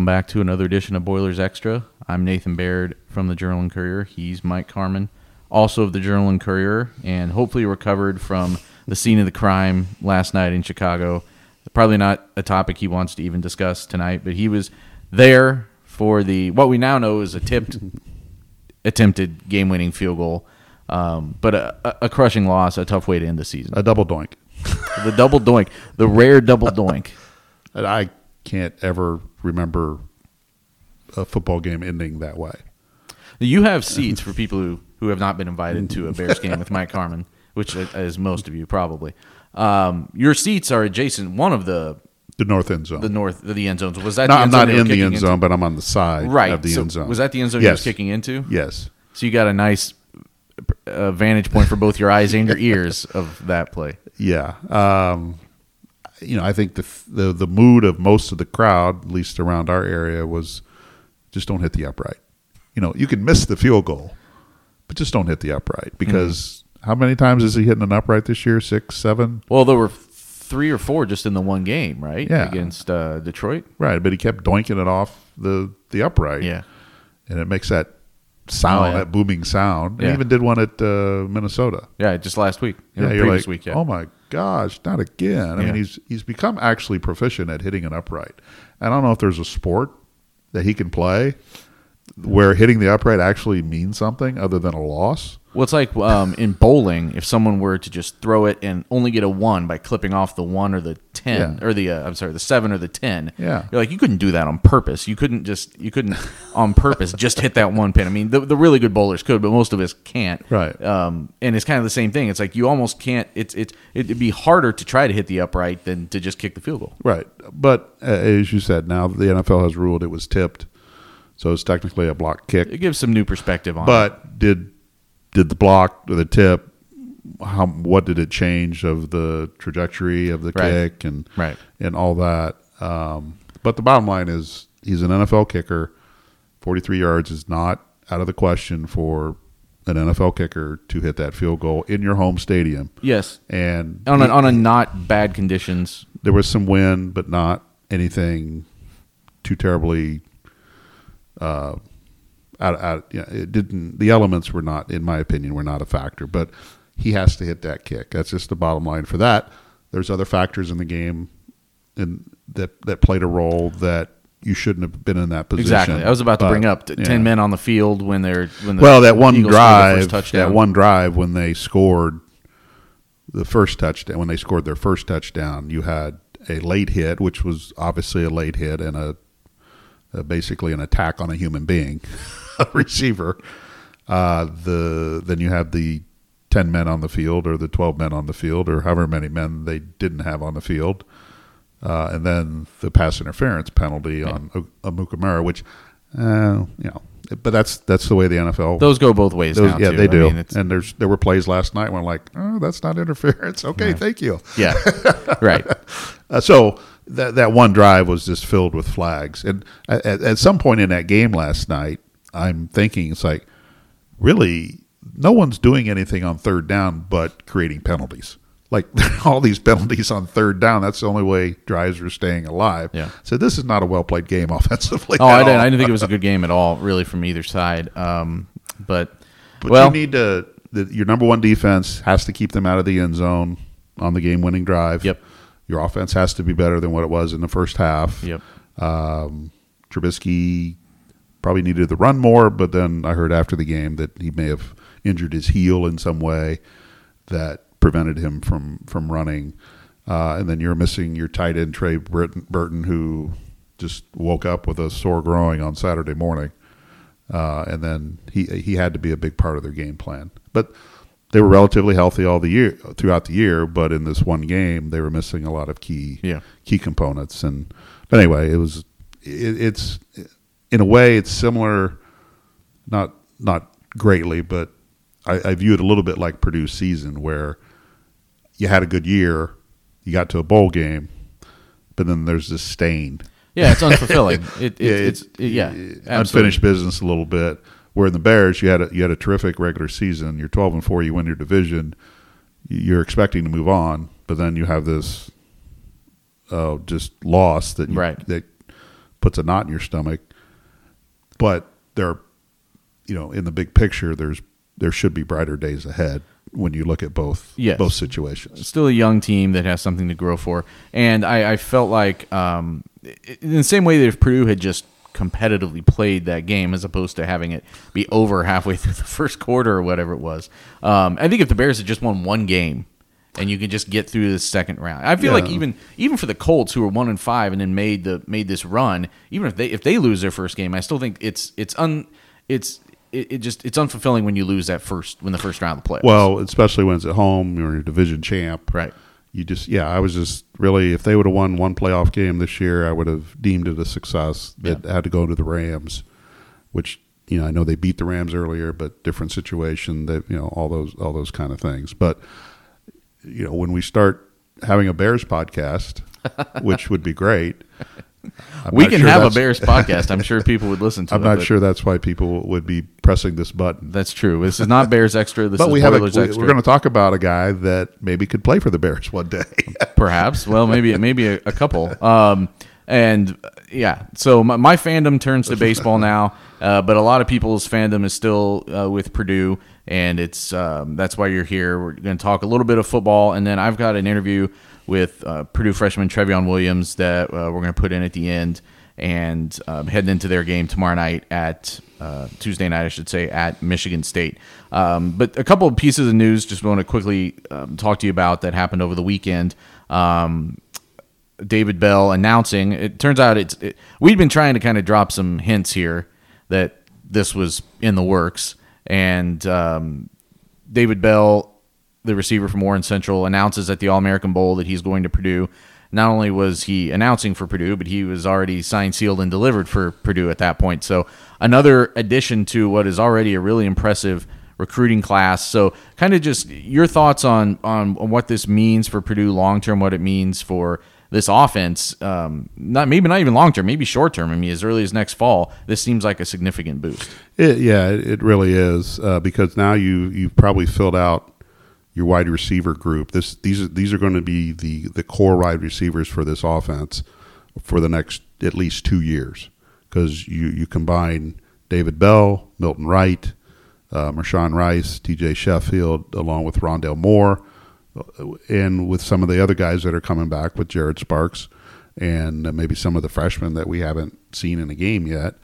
Welcome back to another edition of Boilers Extra. I'm Nathan Baird from the Journal and Courier. He's Mike Carmin, also of the Journal and Courier, and hopefully recovered from the scene of the crime last night in Chicago. Probably not a topic he wants to even discuss tonight, but he was there for the what we now know is a tipped attempted game-winning field goal, um, but a, a crushing loss, a tough way to end the season. A double doink. the double doink, the rare double doink. And I can't ever remember a football game ending that way. You have seats for people who, who have not been invited to a Bears game with Mike Carmin, which is most of you probably. Um, your seats are adjacent. One of the The north end zone. the north the end zones was that. No, the I'm end zone not were in the end into? zone, but I'm on the side Right. of the so end zone. Was that the end zone you Yes. was kicking into? Yes. So you got a nice uh, vantage point for both your eyes and your ears of that play. Yeah. Um, you know, I think the, the the mood of most of the crowd, at least around our area, was just don't hit the upright. You know, you can miss the field goal, but just don't hit the upright because how many times is he hitting an upright this year? Six, seven, Well, there were three or four just in the one game, right? Yeah. Against uh, Detroit. right? But he kept doinking it off the the upright. Yeah. and it makes that sound, Oh, yeah. that booming sound. Yeah. He even did one at uh, Minnesota. Yeah. Just last week. Yeah, you're like, week. Yeah. oh my gosh, not again. I Yeah. mean, he's he's become actually proficient at hitting an upright. I don't know if there's a sport that he can play where hitting the upright actually means something other than a loss. Well, it's like um, in bowling, if someone were to just throw it and only get a one by clipping off the one or the ten Yeah. or the uh, I'm sorry, the seven or the ten. Yeah. you're like you couldn't do that on purpose. You couldn't just you couldn't on purpose just hit that one pin. I mean, the, the really good bowlers could, but most of us can't. Right. Um, and it's kind of the same thing. It's like you almost can't. It's it's it'd be harder to try to hit the upright than to just kick the field goal. Right. But uh, as you said, now the NFL has ruled it was tipped. So it's technically a block kick. It gives some new perspective on. it. But did did the block or the tip? How what did it change of the trajectory of the Right. kick and Right. and all that? Um, but the bottom line is he's an NFL kicker. Forty three yards is not out of the question for an NFL kicker to hit that field goal in your home stadium. yes, And on a, on a not bad conditions. there was some wind, but not anything too terribly. Uh, out, out, you know, it didn't. The elements were not, in my opinion, were not a factor. But he has to hit that kick. That's just the bottom line for that. There's other factors in the game, and that that played a role that you shouldn't have been in that position. Exactly. I was about to But, bring up yeah. ten men on the field when they're when the Well, that one Eagles drive, that one drive when they scored the first touchdown, when they scored their first touchdown, you had a late hit, which was obviously a late hit and a, a basically an attack on a human being, a receiver. Uh, the then you have the ten men on the field, or the twelve men on the field, or however many men they didn't have on the field, uh, and then the pass interference penalty on Amukamara, which uh, you know, but that's that's the way the NFL Those go both ways those, yeah, too. they I do. mean, and there's there were plays last night when I'm like, oh, that's not interference. Okay, thank you. yeah, right. Uh, so that that one drive was just filled with flags. And at, at- some point in that game last night, I'm thinking it's like, really, no one's doing anything on third down but creating penalties. Like all these penalties on third down, that's the only way drives are staying alive. Yeah. So this is not a well played game offensively. Oh, I didn't. all. I didn't think it was a good game at all, really, from either side. Um, but, But well, you need to. The, your number one defense has to keep them out of the end zone on the game-winning drive. Yep. Your offense has to be better than what it was in the first half. Yep. Um, Trubisky probably needed to run more, but then I heard after the game that he may have injured his heel in some way that prevented him from from running. Uh, and then you're missing your tight end Trey Burton, Burton, who just woke up with a sore groin on Saturday morning, uh, and then he he had to be a big part of their game plan. But they were relatively healthy all the year throughout the year, but in this one game they were missing a lot of key Yeah. key components. And but anyway, it was it, it's in a way it's similar, not not greatly, but I, I view it a little bit like Purdue's season where you had a good year, you got to a bowl game, but then there's this stain. yeah, it's unfulfilling. It, it, Yeah, it's, it's- yeah, unfinished business a little bit. Where in the Bears, you had a, you had a terrific regular season. You're 12 and four. You win your division. You're expecting to move on, but then you have this uh, just loss that you, Right. that puts a knot in your stomach. But there, you know, in the big picture, there's there should be brighter days ahead when you look at both Yes. both situations. still a young team that has something to grow for. And I, I felt like, um, in the same way that if Purdue had just competitively played that game as opposed to having it be over halfway through the first quarter or whatever it was, um, I think if the Bears had just won one game. And you could just get through the second round. I feel like even even for the Colts, who were one and five, and then made the made this run. Even if they if they lose their first game, I still think it's it's un it's it, it just it's unfulfilling when you lose that first when the first round of the playoffs. Well, especially when it's at home, you're a division champ. right. You just, yeah, I was just really, if they would have won one playoff game this year, I would have deemed it a success. It had to go to the Rams, which you know I know they beat the Rams earlier, but different situation. That you know all those all those kind of things. But you know when we start having a Bears podcast, which would be great. I'm we can sure have a Bears podcast. I'm sure people would listen to it. I'm not sure that's why people would be pressing this button. That's true. This is not Bears Extra. This But is we have a, we- Extra. we're going to talk about a guy that maybe could play for the Bears one day. Perhaps. Well, maybe maybe a, a couple. Um, and yeah, so my, my fandom turns to baseball now, uh, but a lot of people's fandom is still uh, with Purdue, and it's um, that's why you're here. We're going to talk a little bit of football, and then I've got an interview with uh, Purdue freshman Trevion Williams that uh, we're going to put in at the end, and um, heading into their game tomorrow night at uh, Tuesday night, I should say, at Michigan State. Um, but a couple of pieces of news just want to quickly um, talk to you about that happened over the weekend. Um, David Bell announcing. It turns out it's it, we'd been trying to kind of drop some hints here that this was in the works, and um, David Bell, the receiver from Warren Central, announces at the All American Bowl that he's going to Purdue. Not only was he announcing for Purdue, but he was already signed, sealed, and delivered for Purdue at that point. So another addition to what is already a really impressive recruiting class. So kind of just your thoughts on on, what this means for Purdue long term, what it means for this offense. Um, not maybe not even long term, maybe short term. I mean, as early as next fall, this seems like a significant boost. It, yeah, it, it really is uh, because now you you've probably filled out your wide receiver group. This these are these are going to be the the core wide receivers for this offense for the next at least two years because you you combine David Bell, Milton Wright, uh, Mershawn Rice, T.J. Sheffield, along with Rondale Moore, uh, and with some of the other guys that are coming back with Jared Sparks and maybe some of the freshmen that we haven't seen in a game yet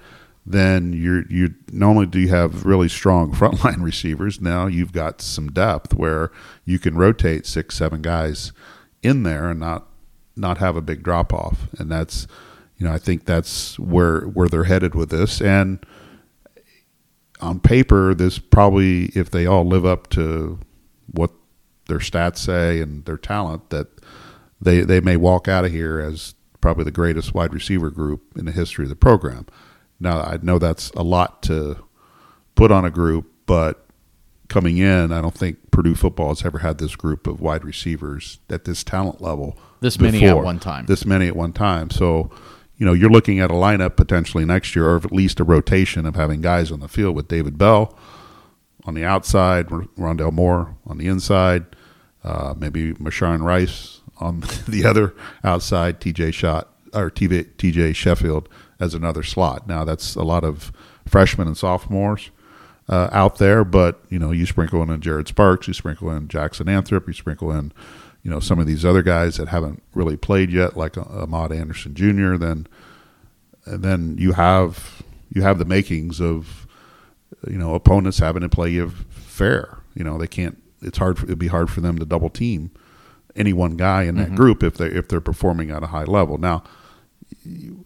then you're you not only do you have really strong frontline receivers, now you've got some depth where you can rotate six, seven guys in there and not not have a big drop off. And that's you know, I think that's where where they're headed with this. And on paper, this probably if they all live up to what their stats say and their talent, that they they may walk out of here as probably the greatest wide receiver group in the history of the program. Now I know that's a lot to put on a group, but coming in, I don't think Purdue football has ever had this group of wide receivers at this talent level. This many at one time. This many at one time. So, you know, you're looking at a lineup potentially next year, or at least a rotation of having guys on the field with David Bell on the outside, Rondale Moore on the inside, uh, maybe Mershawn Rice on the other outside, TJ Shot or TJ Sheffield as another slot. Now that's a lot of freshmen and sophomores uh, out there, but you know you sprinkle in Jared Sparks, you sprinkle in Jackson Anthrop, you sprinkle in you know some of these other guys that haven't really played yet, like uh, Amad Anderson Jr. Then and then you have you have the makings of you know opponents having to play you fair. You know they can't. It's hard. For, it'd be hard for them to double team any one guy in that group if they if they're performing at a high level. Now, you-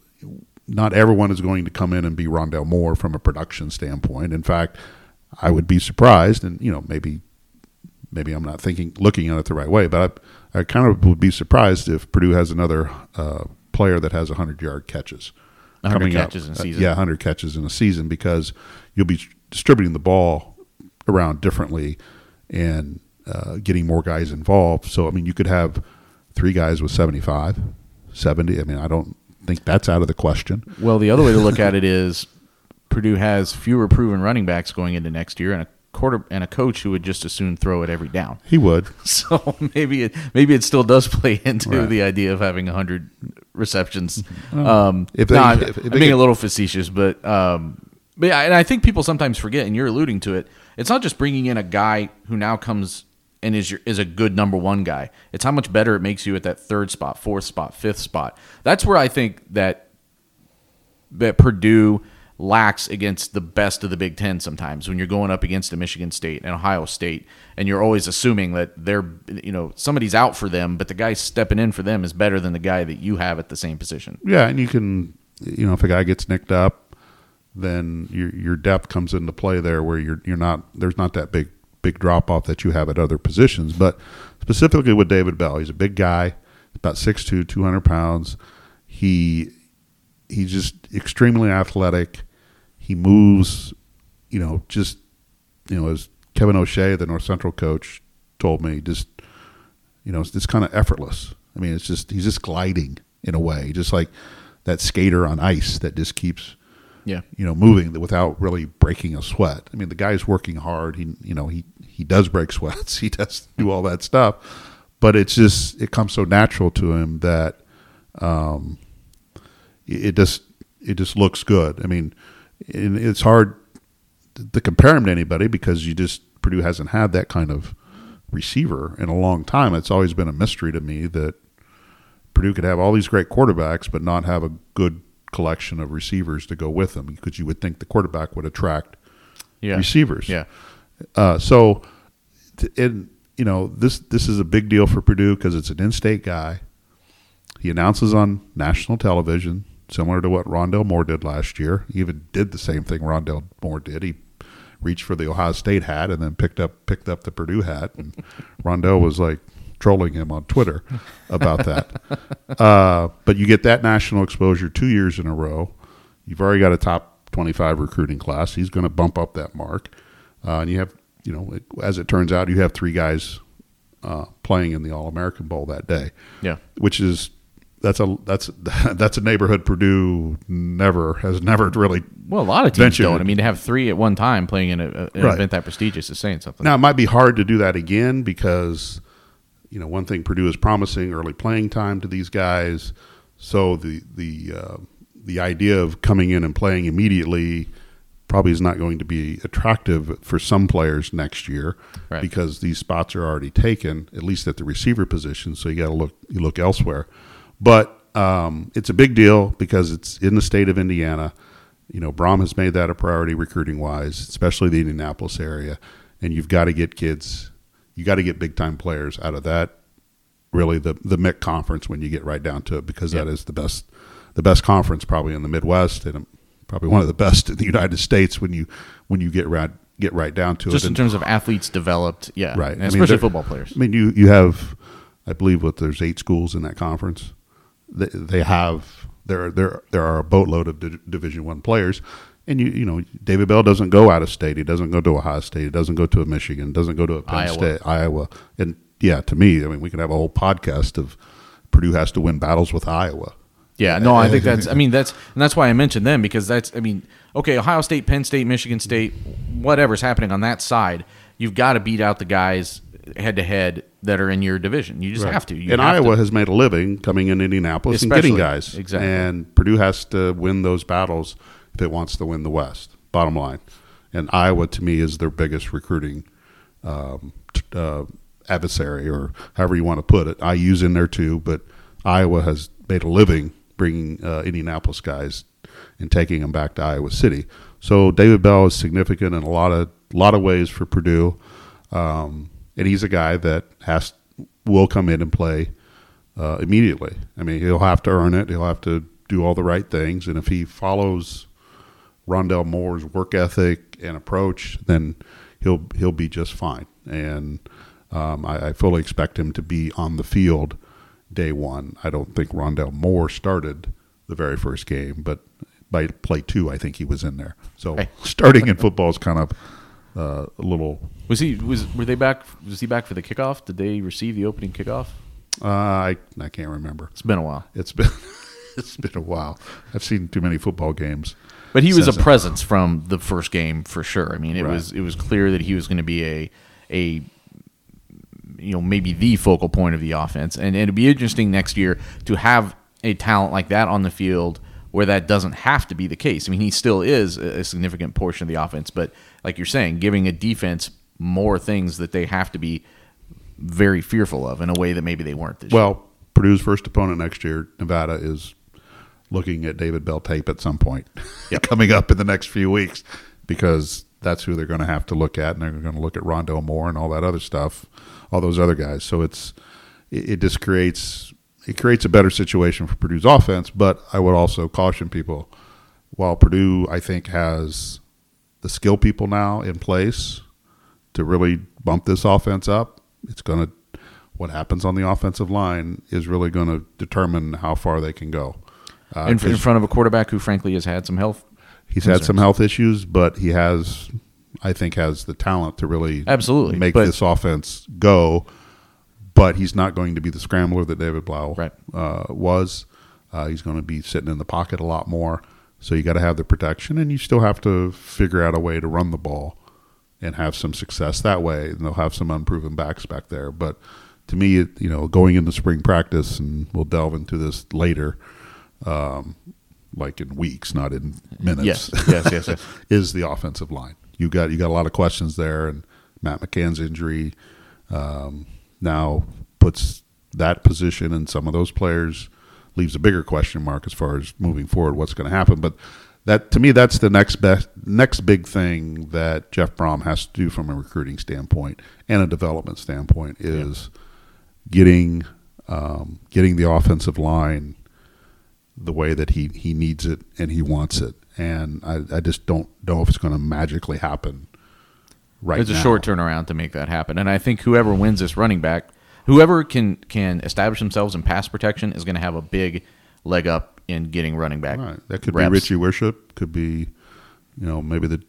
not everyone is going to come in and be Rondale Moore from a production standpoint. In fact, I would be surprised, and you know maybe maybe I'm not thinking looking at it the right way, but I, I kind of would be surprised if Purdue has another uh, player that has 100 yard catches. 100 coming up. catches in a Uh, season. yeah, 100 catches in a season because you'll be distributing the ball around differently and uh, getting more guys involved. So, I mean, you could have three guys with 75, 70. I mean, I don't think that's out of the question. Well, the other way to look at it is Purdue has fewer proven running backs going into next year, and a quarter and a coach who would just as soon throw it every down. He would. So maybe it maybe it still does play into Right. the idea of having hundred receptions. Um, If they- no, I'm, if- if I'm being get- a little facetious, but um, but yeah, and I think people sometimes forget, and you're alluding to it. It's not just bringing in a guy who now comes and is your, is a good number one guy. It's how much better it makes you at that third spot, fourth spot, fifth spot. That's where I think that that Purdue lacks against the best of the Big Ten sometimes when you're going up against a Michigan State and Ohio State, and you're always assuming that they're, you know, somebody's out for them, but the guy stepping in for them is better than the guy that you have at the same position. Yeah, and you can, you know, if a guy gets nicked up, then your your depth comes into play there, where you're you're not there's not that big big drop off that you have at other positions. But specifically with David Bell, he's a big guy, about 6'2", 200 pounds. He he's just extremely athletic. He moves, you know, just you know, as Kevin O'Shea, the North Central coach, told me, just you know, it's just kind of effortless. I mean, it's just he's just gliding in a way, just like that skater on ice that just keeps Yeah. you know moving without really breaking a sweat. I mean, the guy's working hard. He you know he he does break sweats. He does do all that stuff, but it's just it comes so natural to him that um, it just it just looks good. I mean, it's hard to compare him to anybody because you just Purdue hasn't had that kind of receiver in a long time. It's always been a mystery to me that Purdue could have all these great quarterbacks but not have a good collection of receivers to go with them because you would think the quarterback would attract Yeah. receivers. Yeah. Uh, so, and you know this this is a big deal for Purdue because it's an in-state guy. He announces on national television, similar to what Rondale Moore did last year. He even did the same thing Rondale Moore did. He reached for the Ohio State hat and then picked up picked up the Purdue hat. And Rondale was like trolling him on Twitter about that. uh, but you get that national exposure two years in a row. You've already got a top twenty-five recruiting class. He's going to bump up that mark. Uh, and you have, you know, it, as it turns out, you have three guys uh, playing in the All American Bowl that day, Yeah. which is that's a that's that's a neighborhood Purdue never has never really. Well, a lot of teams don't. I mean, to have three at one time playing in a, a- an Right. event that prestigious is saying something. Now it might be hard to do that again because, you know, one thing Purdue is promising early playing time to these guys, so the the uh, the idea of coming in and playing immediately probably is not going to be attractive for some players next year Right. because these spots are already taken, at least at the receiver position. So you got to look you look elsewhere. But um, it's a big deal because it's in the state of Indiana. You know, Brohm has made that a priority recruiting wise, especially the Indianapolis area. And you've got to get kids, you got to get big time players out of that. Really, the the MIC conference when you get right down to it, because that Yep. is the best the best conference probably in the Midwest and um, probably one of the best in the United States when you when you get right get right down to Just it. Just in And- terms of athletes developed, yeah, Right. and I mean, especially football players. I mean, you you have, I believe, what there's eight schools in that conference. They, they have there there there are a boatload of Di- Division One players, and you you know David Bell doesn't go out of state. He doesn't go to Ohio State. He doesn't go to a Michigan. Doesn't go to a Penn Iowa. State, Iowa. And yeah, to me, I mean, we could have a whole podcast of Purdue has to win battles with Iowa. Yeah, no, I think that's. I mean, that's and that's why I mentioned them because that's. I mean, okay, Ohio State, Penn State, Michigan State, whatever's happening on that side, you've got to beat out the guys head to head that are in your division. You just have to. You and have Iowa to. has made a living coming in Indianapolis and getting guys. Exactly. And Purdue has to win those battles if it wants to win the West. Bottom line. And Iowa, to me, is their biggest recruiting um, uh, adversary, or however you want to put it. I use in there too, but Iowa has made a living bringing uh, Indianapolis guys and taking them back to Iowa City. So David Bell is significant in a lot of lot of ways for Purdue, um, and he's a guy that has will come in and play uh, immediately. I mean, he'll have to earn it. He'll have to do all the right things, and if he follows Rondale Moore's work ethic and approach, then he'll he'll be just fine. And um, I, I fully expect him to be on the field day one. I don't think Rondale Moore started the very first game, but by play two, I think he was in there. So Hey. starting in football is kind of uh, a little. Was he? Was were they back? Was he back for the kickoff? Did they receive the opening kickoff? Uh, I I can't remember. It's been a while, It's been it's been a while. I've seen too many football games. but he was a presence from the first game for sure. I mean, it Right. was it was clear that he was going to be a a you know maybe the focal point of the offense, and, it'd be interesting next year to have a talent like that on the field where that doesn't have to be the case. I mean, he still is a significant portion of the offense, but like you're saying, giving a defense more things that they have to be very fearful of in a way that maybe they weren't this year. well, Purdue's first opponent next year, Nevada, is looking at David Bell tape at some point Yep. coming up in the next few weeks because that's who they're going to have to look at, and they're going to look at Rondale Moore and all that other stuff, all those other guys. So it's it, it just creates it creates a better situation for Purdue's offense. But I would also caution people while Purdue I think has the skill people now in place to really bump this offense up. It's going to what happens on the offensive line is really going to determine how far they can go. Uh, in, in front of a quarterback who, frankly, has had some health. he's had some health issues, but he has, I think, has the talent to really Absolutely, make but- this offense go. But he's not going to be the scrambler that David Blough Right. uh, was. Uh, he's going to be sitting in the pocket a lot more. So you got to have the protection, and you still have to figure out a way to run the ball and have some success that way. And they'll have some unproven backs back there. But to me, it, you know, going into spring practice, and we'll delve into this later, um, like in weeks, not in minutes. Yes, yes, yes, yes. is the offensive line. You got you got a lot of questions there, and Matt McCann's injury um, now puts that position and some of those players leaves a bigger question mark as far as moving forward. What's going to happen? But that to me, that's the next best next big thing that Jeff Brohm has to do from a recruiting standpoint and a development standpoint is getting um, getting the offensive line the way that he, he needs it and he wants it. And I, I just don't know if it's going to magically happen right It's a short turnaround to make that happen, and I think whoever wins this running back, whoever can can establish themselves in pass protection, is going to have a big leg up in getting running back. Right. That could reps. be Richie Worship. Could be, you know, maybe the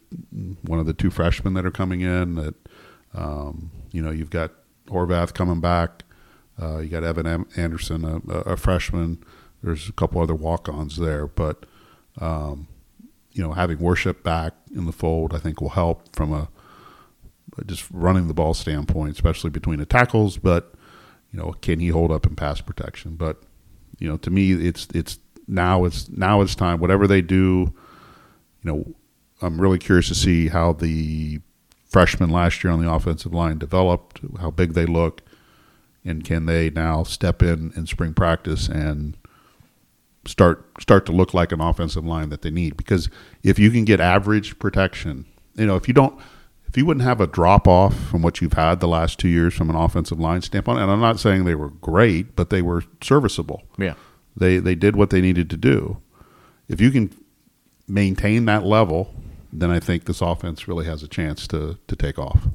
one of the two freshmen that are coming in. That, um, you know, you've got Horvath coming back. Uh, you got Evan Anderson, a, a freshman. There's a couple other walk-ons there, but um, you know, having Worship back in the fold, I think will help from a just running the ball standpoint, especially between the tackles. But you know, can he hold up in pass protection? But you know, to me, it's it's now it's now it's time. Whatever they do, you know, I'm really curious to see how the freshmen last year on the offensive line developed, how big they look, and can they now step in in spring practice and start start to look like an offensive line that they need? Because if you can get average protection, you know, if you don't. If you wouldn't have a drop off from what you've had the last two years from an offensive line standpoint, and I'm not saying they were great, but they were serviceable. Yeah. They they did what they needed to do. If you can maintain that level, then I think this offense really has a chance to to take off.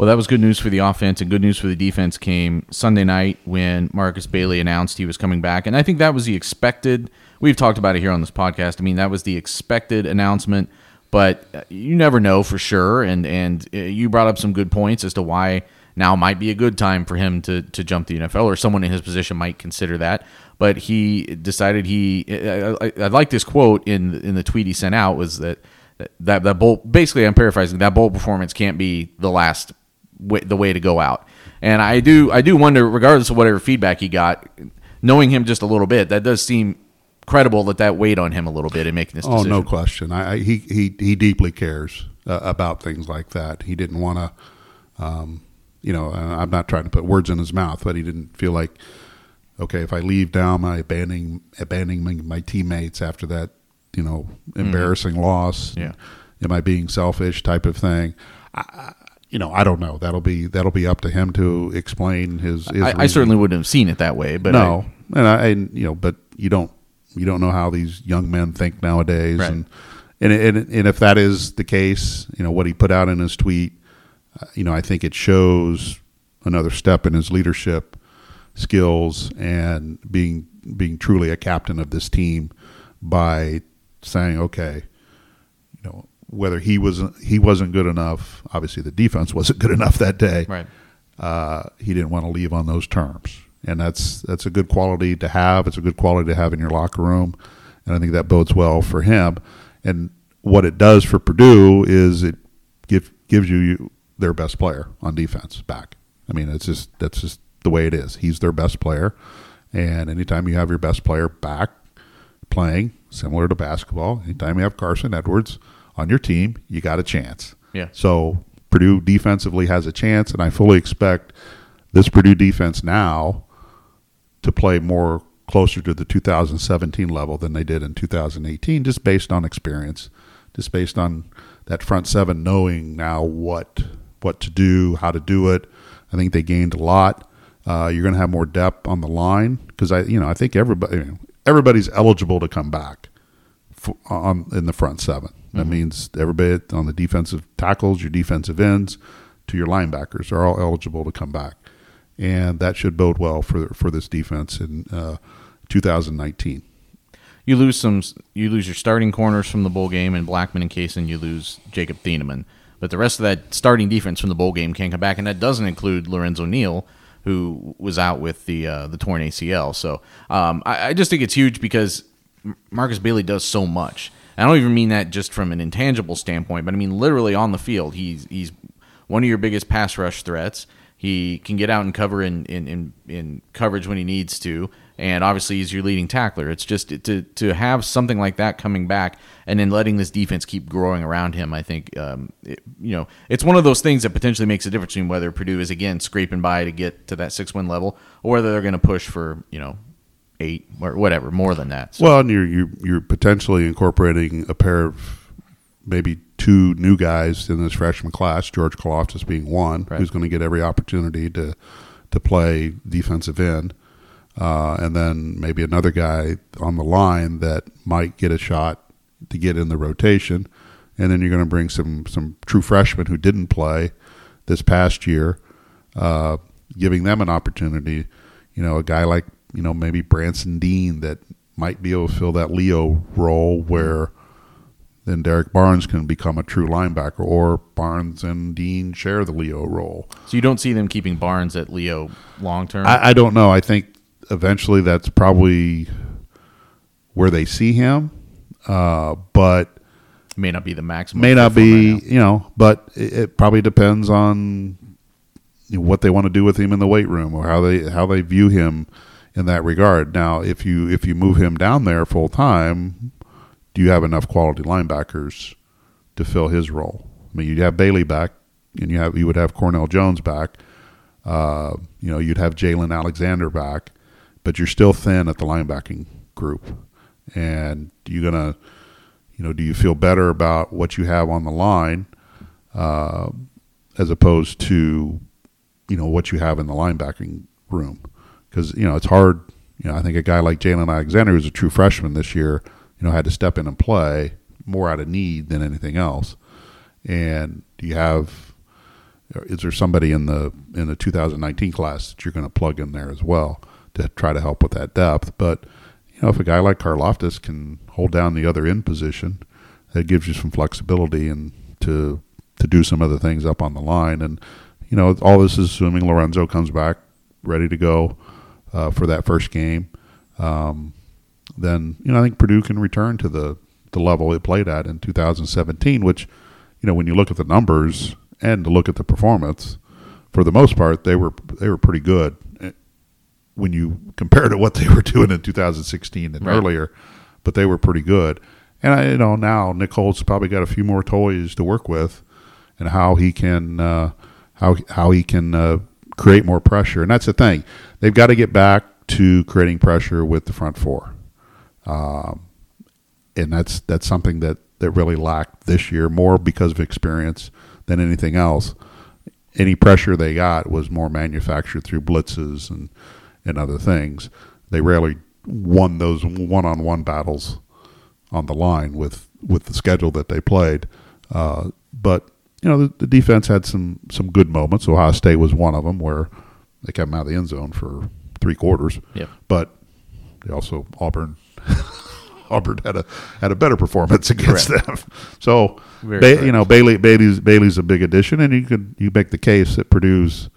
Well, that was good news for the offense, and good news for the defense came Sunday night when Markus Bailey announced he was coming back. And I think that was the expected. We've talked about it here on this podcast. I mean, that was the expected announcement, but uh, you never know for sure. And and uh, you brought up some good points as to why now might be a good time for him to to jump the NFL, or someone in his position might consider that. But he decided he. I, I, I like this quote in in the tweet he sent out was that that that bowl basically I'm paraphrasing that bowl performance can't be the last the way to go out. And I do I do wonder, regardless of whatever feedback he got, knowing him just a little bit, that does seem credible that that weighed on him a little bit in making this Oh, decision. no question. I, I he he he deeply cares uh, about things like that. He didn't want to, um, you know. I'm not trying to put words in his mouth, but he didn't feel like, okay, if I leave now, am I abandoning abandoning my, teammates after that, you know, embarrassing loss? Mm-hmm. Yeah. Am I being selfish? Type of thing. I- you know, I don't know. That'll be that'll be up to him to explain his. his I, I certainly wouldn't have seen it that way, but no, and I, and you know, but you don't you don't know how these young men think nowadays, Right. and, and and and if that is the case, you know what he put out in his tweet, uh, you know, I think it shows another step in his leadership skills and being being truly a captain of this team by saying, okay, whether he was he wasn't good enough, obviously the defense wasn't good enough that day right. uh, he didn't want to leave on those terms, and that's that's a good quality to have. It's a good quality to have in your locker room, and I think that bodes well for him. And what it does for Purdue is it give, gives you their best player on defense back. I mean, it's just that's just the way it is. He's their best player, And anytime you have your best player back playing, similar to basketball, anytime you have Carsen Edwards on your team, you got a chance. Yeah. So Purdue defensively has a chance, and I fully expect this Purdue defense now to play more closer to the 2017 level than they did in 2018, just based on experience, just based on that front seven knowing now what what to do, how to do it. I think they gained a lot. Uh, you're going to have more depth on the line because I, you know, I think everybody everybody's eligible to come back f- on in the front 7 That means everybody on the defensive tackles, your defensive ends, to your linebackers are all eligible to come back, and that should bode well for for this defense in uh, 2019. You lose some. You lose your starting corners from the bowl game, and Blackmon and Kaysen. You lose Jacob Thieneman, but the rest of that starting defense from the bowl game can come back, and that doesn't include Lorenzo Neal, who was out with the uh, the torn ACL. So um, I, I just think it's huge because Markus Bailey does so much. I don't even mean that just from an intangible standpoint, but I mean literally on the field. He's he's one of your biggest pass rush threats. He can get out and cover in, in, in, in coverage when he needs to, and obviously he's your leading tackler. It's just to to have something like that coming back, and then letting this defense keep growing around him. I think um, it, you know it's one of those things that potentially makes a difference between whether Purdue is again scraping by to get to that six win level, or whether they're going to push for you know eight or whatever more than that. So, Well, and you're you're, you're potentially incorporating a pair of maybe two new guys in this freshman class. George Karlaftis being one, Right. who's going to get every opportunity to to play defensive end, uh, and then maybe another guy on the line that might get a shot to get in the rotation, and then you're going to bring some some true freshmen who didn't play this past year, uh, giving them an opportunity. You know, a guy like you know maybe Branson Deen that might be able to fill that Leo role where then Derrick Barnes can become a true linebacker, or Barnes and Deen share the Leo role. so you don't see them keeping Barnes at Leo long term. I, I don't know. I think eventually that's probably where they see him, uh, but may not be the maximum. may not be. right you know, but it, it probably depends on what they want to do with him in the weight room or how they how they view him in that regard. Now, if you if you move him down there full time, do you have enough quality linebackers to fill his role? I mean, you'd have Bailey back, and you have you would have Cornel Jones back. Uh, you know, you'd have Jaylan Alexander back, but you're still thin at the linebacking group. And you're gonna, you know, do you feel better about what you have on the line, uh, as opposed to, you know, what you have in the linebacking room? Because you know it's hard. You know, I think a guy like Jaylan Alexander, who's a true freshman this year, you know, had to step in and play more out of need than anything else. And do you have uh, is there somebody in the in the 2019 class that you're going to plug in there as well to try to help with that depth? But you know, if a guy like Karlaftis can hold down the other end position, that gives you some flexibility and to to do some other things up on the line. And you know, all this is assuming Lorenzo comes back ready to go uh, for that first game. Um, then you know, I think Purdue can return to the the level it played at in 2017, which you know, when you look at the numbers and to look at the performance, for the most part, they were they were pretty good eh, when you compare to what they were doing in 2016 and Right. earlier. But they were pretty good, and I, you know now Nick Holt's probably got a few more toys to work with, and how he can uh, how how he can uh, create more pressure. And that's the thing; they've got to get back to creating pressure with the front four and that's that's something that that really lacked this year more because of experience than anything else. Any pressure they got was more manufactured through blitzes and and other things. They rarely won those one-on-one battles on the line with with the schedule that they played. Uh, but you know the, the defense had some some good moments. Ohio State was one of them where they kept them out of the end zone for three quarters. Yep. But they also Auburn Auburn had a had a better performance against them. So ba- you know Bailey Bailey's Bailey's a big addition, and you could you make the case that Purdue's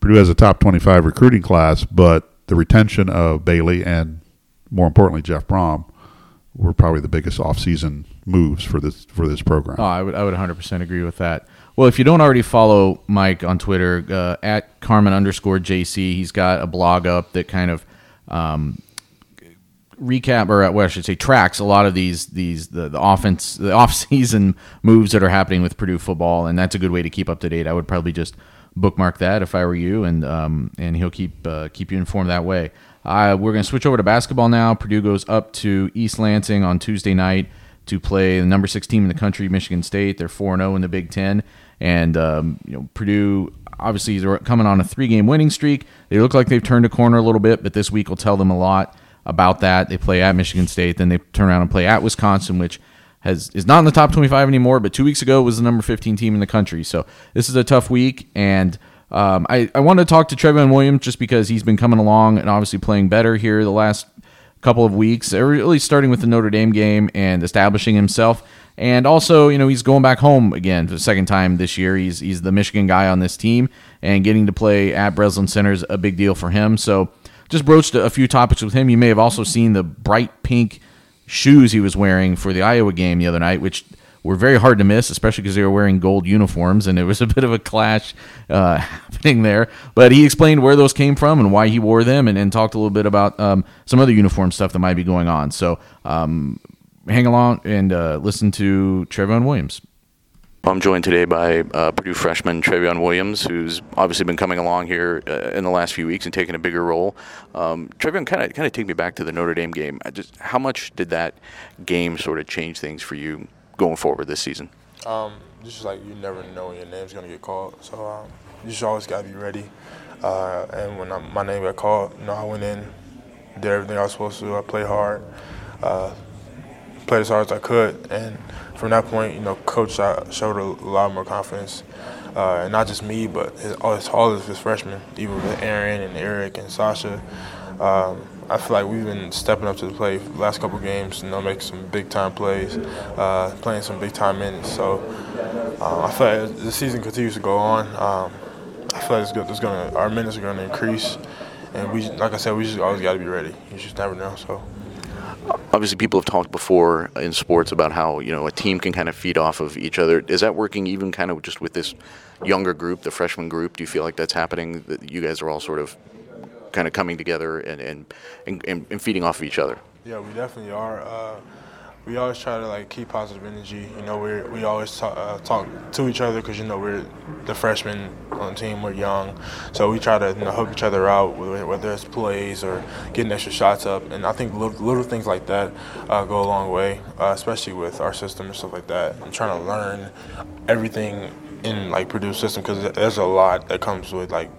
Purdue has a top twenty five recruiting class, but the retention of Bailey and more importantly Jeff Brohm were probably the biggest offseason moves for this for this program. Oh, I would I would 100% agree with that. Well, if you don't already follow Mike on Twitter uh, at Carmin underscore JC, he's got a blog up that kind of um, recap or uh, well, I should say tracks a lot of these these the, the offense the off season moves that are happening with Purdue football, and that's a good way to keep up to date. I would probably just bookmark that if I were you, and um, and he'll keep uh, keep you informed that way. Uh, we're going to switch over to basketball now. Purdue goes up to East Lansing on Tuesday night to play the number six team in the country, Michigan State. They're four and zero in the Big Ten, and um, you know Purdue obviously is coming on a three game winning streak. They look like they've turned a corner a little bit, but this week will tell them a lot about that. They play at Michigan State, then they turn around and play at Wisconsin, which has is not in the top 25 anymore, but two weeks ago was the number 15 team in the country. So this is a tough week, and um, I, I want to talk to Trevion Williams just because he's been coming along and obviously playing better here the last couple of weeks, really starting with the Notre Dame game and establishing himself. And also, you know, he's going back home again for the second time this year. He's he's the Michigan guy on this team, and getting to play at Breslin Center is a big deal for him. So just broached a few topics with him. You may have also seen the bright pink shoes he was wearing for the Iowa game the other night, which were very hard to miss, especially because they were wearing gold uniforms, and it was a bit of a clash uh, happening there. But he explained where those came from and why he wore them, and, and talked a little bit about um, some other uniform stuff that might be going on. So um, hang along and uh, listen to Trevion Williams. I'm joined today by uh, Purdue freshman Trevion Williams, who's obviously been coming along here uh, in the last few weeks and taking a bigger role. Um, Trevion, kind of kind of take me back to the Notre Dame game. Just how much did that game sort of change things for you going forward this season? Um, just like you never know when your name's gonna get called, so um, you just always gotta be ready. Uh, and when I, my name got called, you know, I went in, did everything I was supposed to do. I played hard, uh, played as hard as I could, and from that point, you know, coach showed a lot more confidence, uh, and not just me, but his, all, his, all of his freshmen, even with Aaron and Eric and Sasha. Um, I feel like we've been stepping up to the plate the last couple games, you know, making some big time plays, uh, playing some big time minutes. So um, I feel like the season continues to go on. Um, I feel like it's, good, it's gonna our minutes are gonna increase, and we, like I said, we just always got to be ready. You just never know. So obviously people have talked before in sports about how you know a team can kind of feed off of each other. Is that working even kind of just with this younger group, the freshman group? Do you feel like that's happening? That you guys are all sort of kind of coming together and and, and, and feeding off of each other? Yeah, we definitely are. Uh, we always try to like keep positive energy. You know, we we always talk, uh, talk to each other because you know we're the freshmen on the team. We're young, so we try to you know, help each other out, whether it's plays or getting extra shots up. And I think little, little things like that uh, go a long way, uh, especially with our system and stuff like that. And trying to learn everything in like Purdue system because there's a lot that comes with like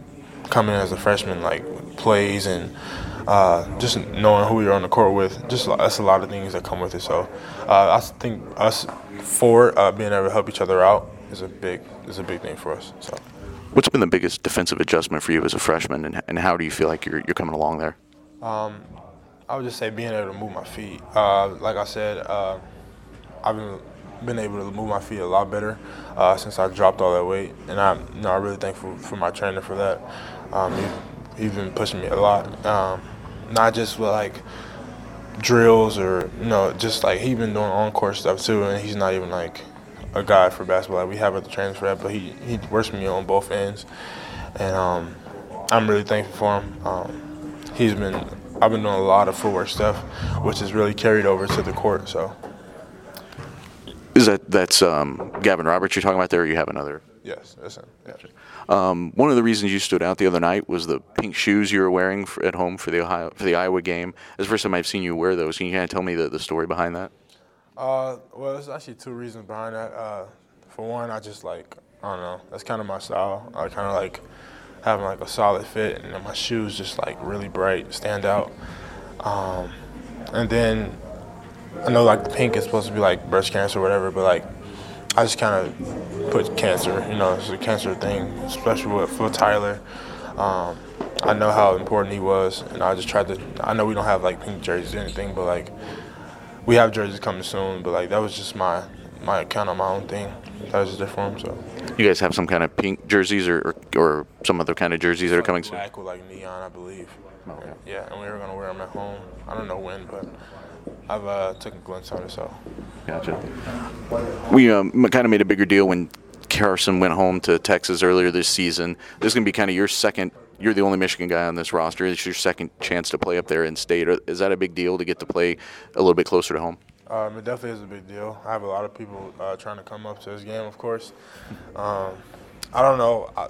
coming as a freshman, like plays and uh, just knowing who you're on the court with, just that's a lot of things that come with it. So uh, I think us four uh, being able to help each other out is a big is a big thing for us. So. What's been the biggest defensive adjustment for you as a freshman, and, and how do you feel like you're, you're coming along there? Um, I would just say being able to move my feet. Uh, like I said, uh, I've been been able to move my feet a lot better uh, since I dropped all that weight, and I'm you know, I'm really thankful for my trainer for that. Um, he, he's been pushing me a lot. Um, not just with like drills or you know just like he's been doing on court stuff too, and he's not even like a guy for basketball. Like we have at the trainers for but he he works with me on both ends, and um, I'm really thankful for him. Um, he's been I've been doing a lot of footwork stuff, which has really carried over to the court. So. Is that that's um, Gavin Roberts you're talking about there? or You have another? Yes, that's him. Yeah. Um, one of the reasons you stood out the other night was the pink shoes you were wearing for, at home for the Ohio for the Iowa game. It's the first time I've seen you wear those. Can you kind of tell me the, the story behind that? Uh, well, there's actually two reasons behind that. Uh, for one, I just like I don't know. That's kind of my style. I kind of like having like a solid fit, and my shoes just like really bright, stand out. Um, and then I know like the pink is supposed to be like breast cancer or whatever, but like I just kind of put cancer, you know, it's a cancer thing, especially with, for Tyler. Um, I know how important he was, and I just tried to. I know we don't have like pink jerseys or anything, but like we have jerseys coming soon. But like that was just my my kind of my own thing. That was just different for him. So you guys have some kind of pink jerseys or or, or some other kind of jerseys that are coming soon. Black with like neon, I believe. Oh, yeah. yeah, and we were gonna wear them at home. I don't know when, but I've uh, taken a glimpse on it. So. Gotcha. We um, kind of made a bigger deal when Carsen went home to Texas earlier this season. This is going to be kind of your second you're the only Michigan guy on this roster. It's your second chance to play up there in state. Is that a big deal to get to play a little bit closer to home? Um, it definitely is a big deal. I have a lot of people uh, trying to come up to this game, of course. Um, I don't know. I,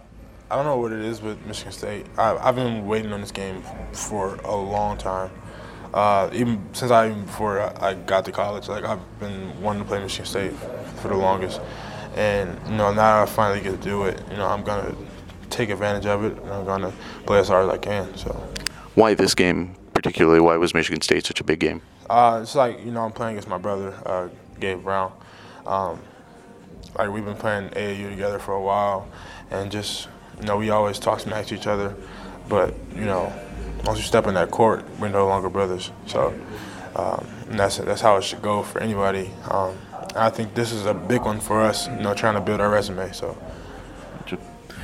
I, don't know what it is with Michigan State. I, have been waiting on this game for a long time. Uh, even since I even before I got to college, like I've been wanting to play Michigan State for the longest. And you know, now I finally get to do it. You know, I'm gonna take advantage of it, and I'm gonna play as hard as I can. So. Why this game particularly? Why was Michigan State such a big game? Uh, it's like you know I'm playing against my brother, uh, Gabe Brown. Um, like we've been playing AAU together for a while, and just you know we always talk smack to each other, but you know once you step in that court, we're no longer brothers. So um, that's that's how it should go for anybody. Um, I think this is a big one for us, you know, trying to build our resume. So.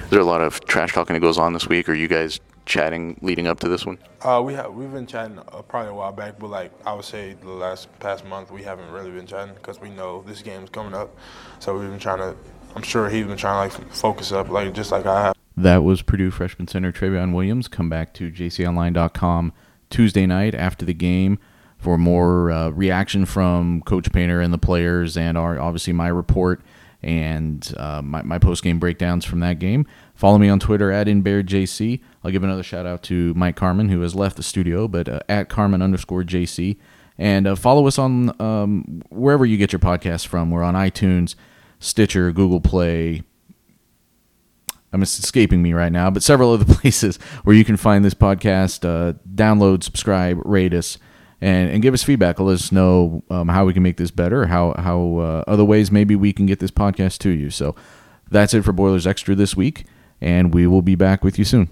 Is there a lot of trash talking that goes on this week? Are you guys chatting leading up to this one? Uh, we have we've been chatting uh, probably a while back, but like I would say the last past month we haven't really been chatting because we know this game's coming up. So we've been trying to. I'm sure he's been trying to like focus up, like just like I have. That was Purdue freshman center Trevion Williams. Come back to jconline.com Tuesday night after the game for more uh, reaction from Coach Painter and the players, and our obviously my report and uh, my, my post game breakdowns from that game. Follow me on Twitter at InBearJC. I'll give another shout out to Mike Carmin, who has left the studio, but uh, at Carmin underscore JC. And uh, follow us on um, wherever you get your podcasts from. We're on iTunes, Stitcher, Google Play. I'm escaping me right now, but several other places where you can find this podcast. Uh, download, subscribe, rate us and, and give us feedback. Let us know um, how we can make this better, how how uh, other ways maybe we can get this podcast to you. So that's it for Boilers Extra this week, and we will be back with you soon.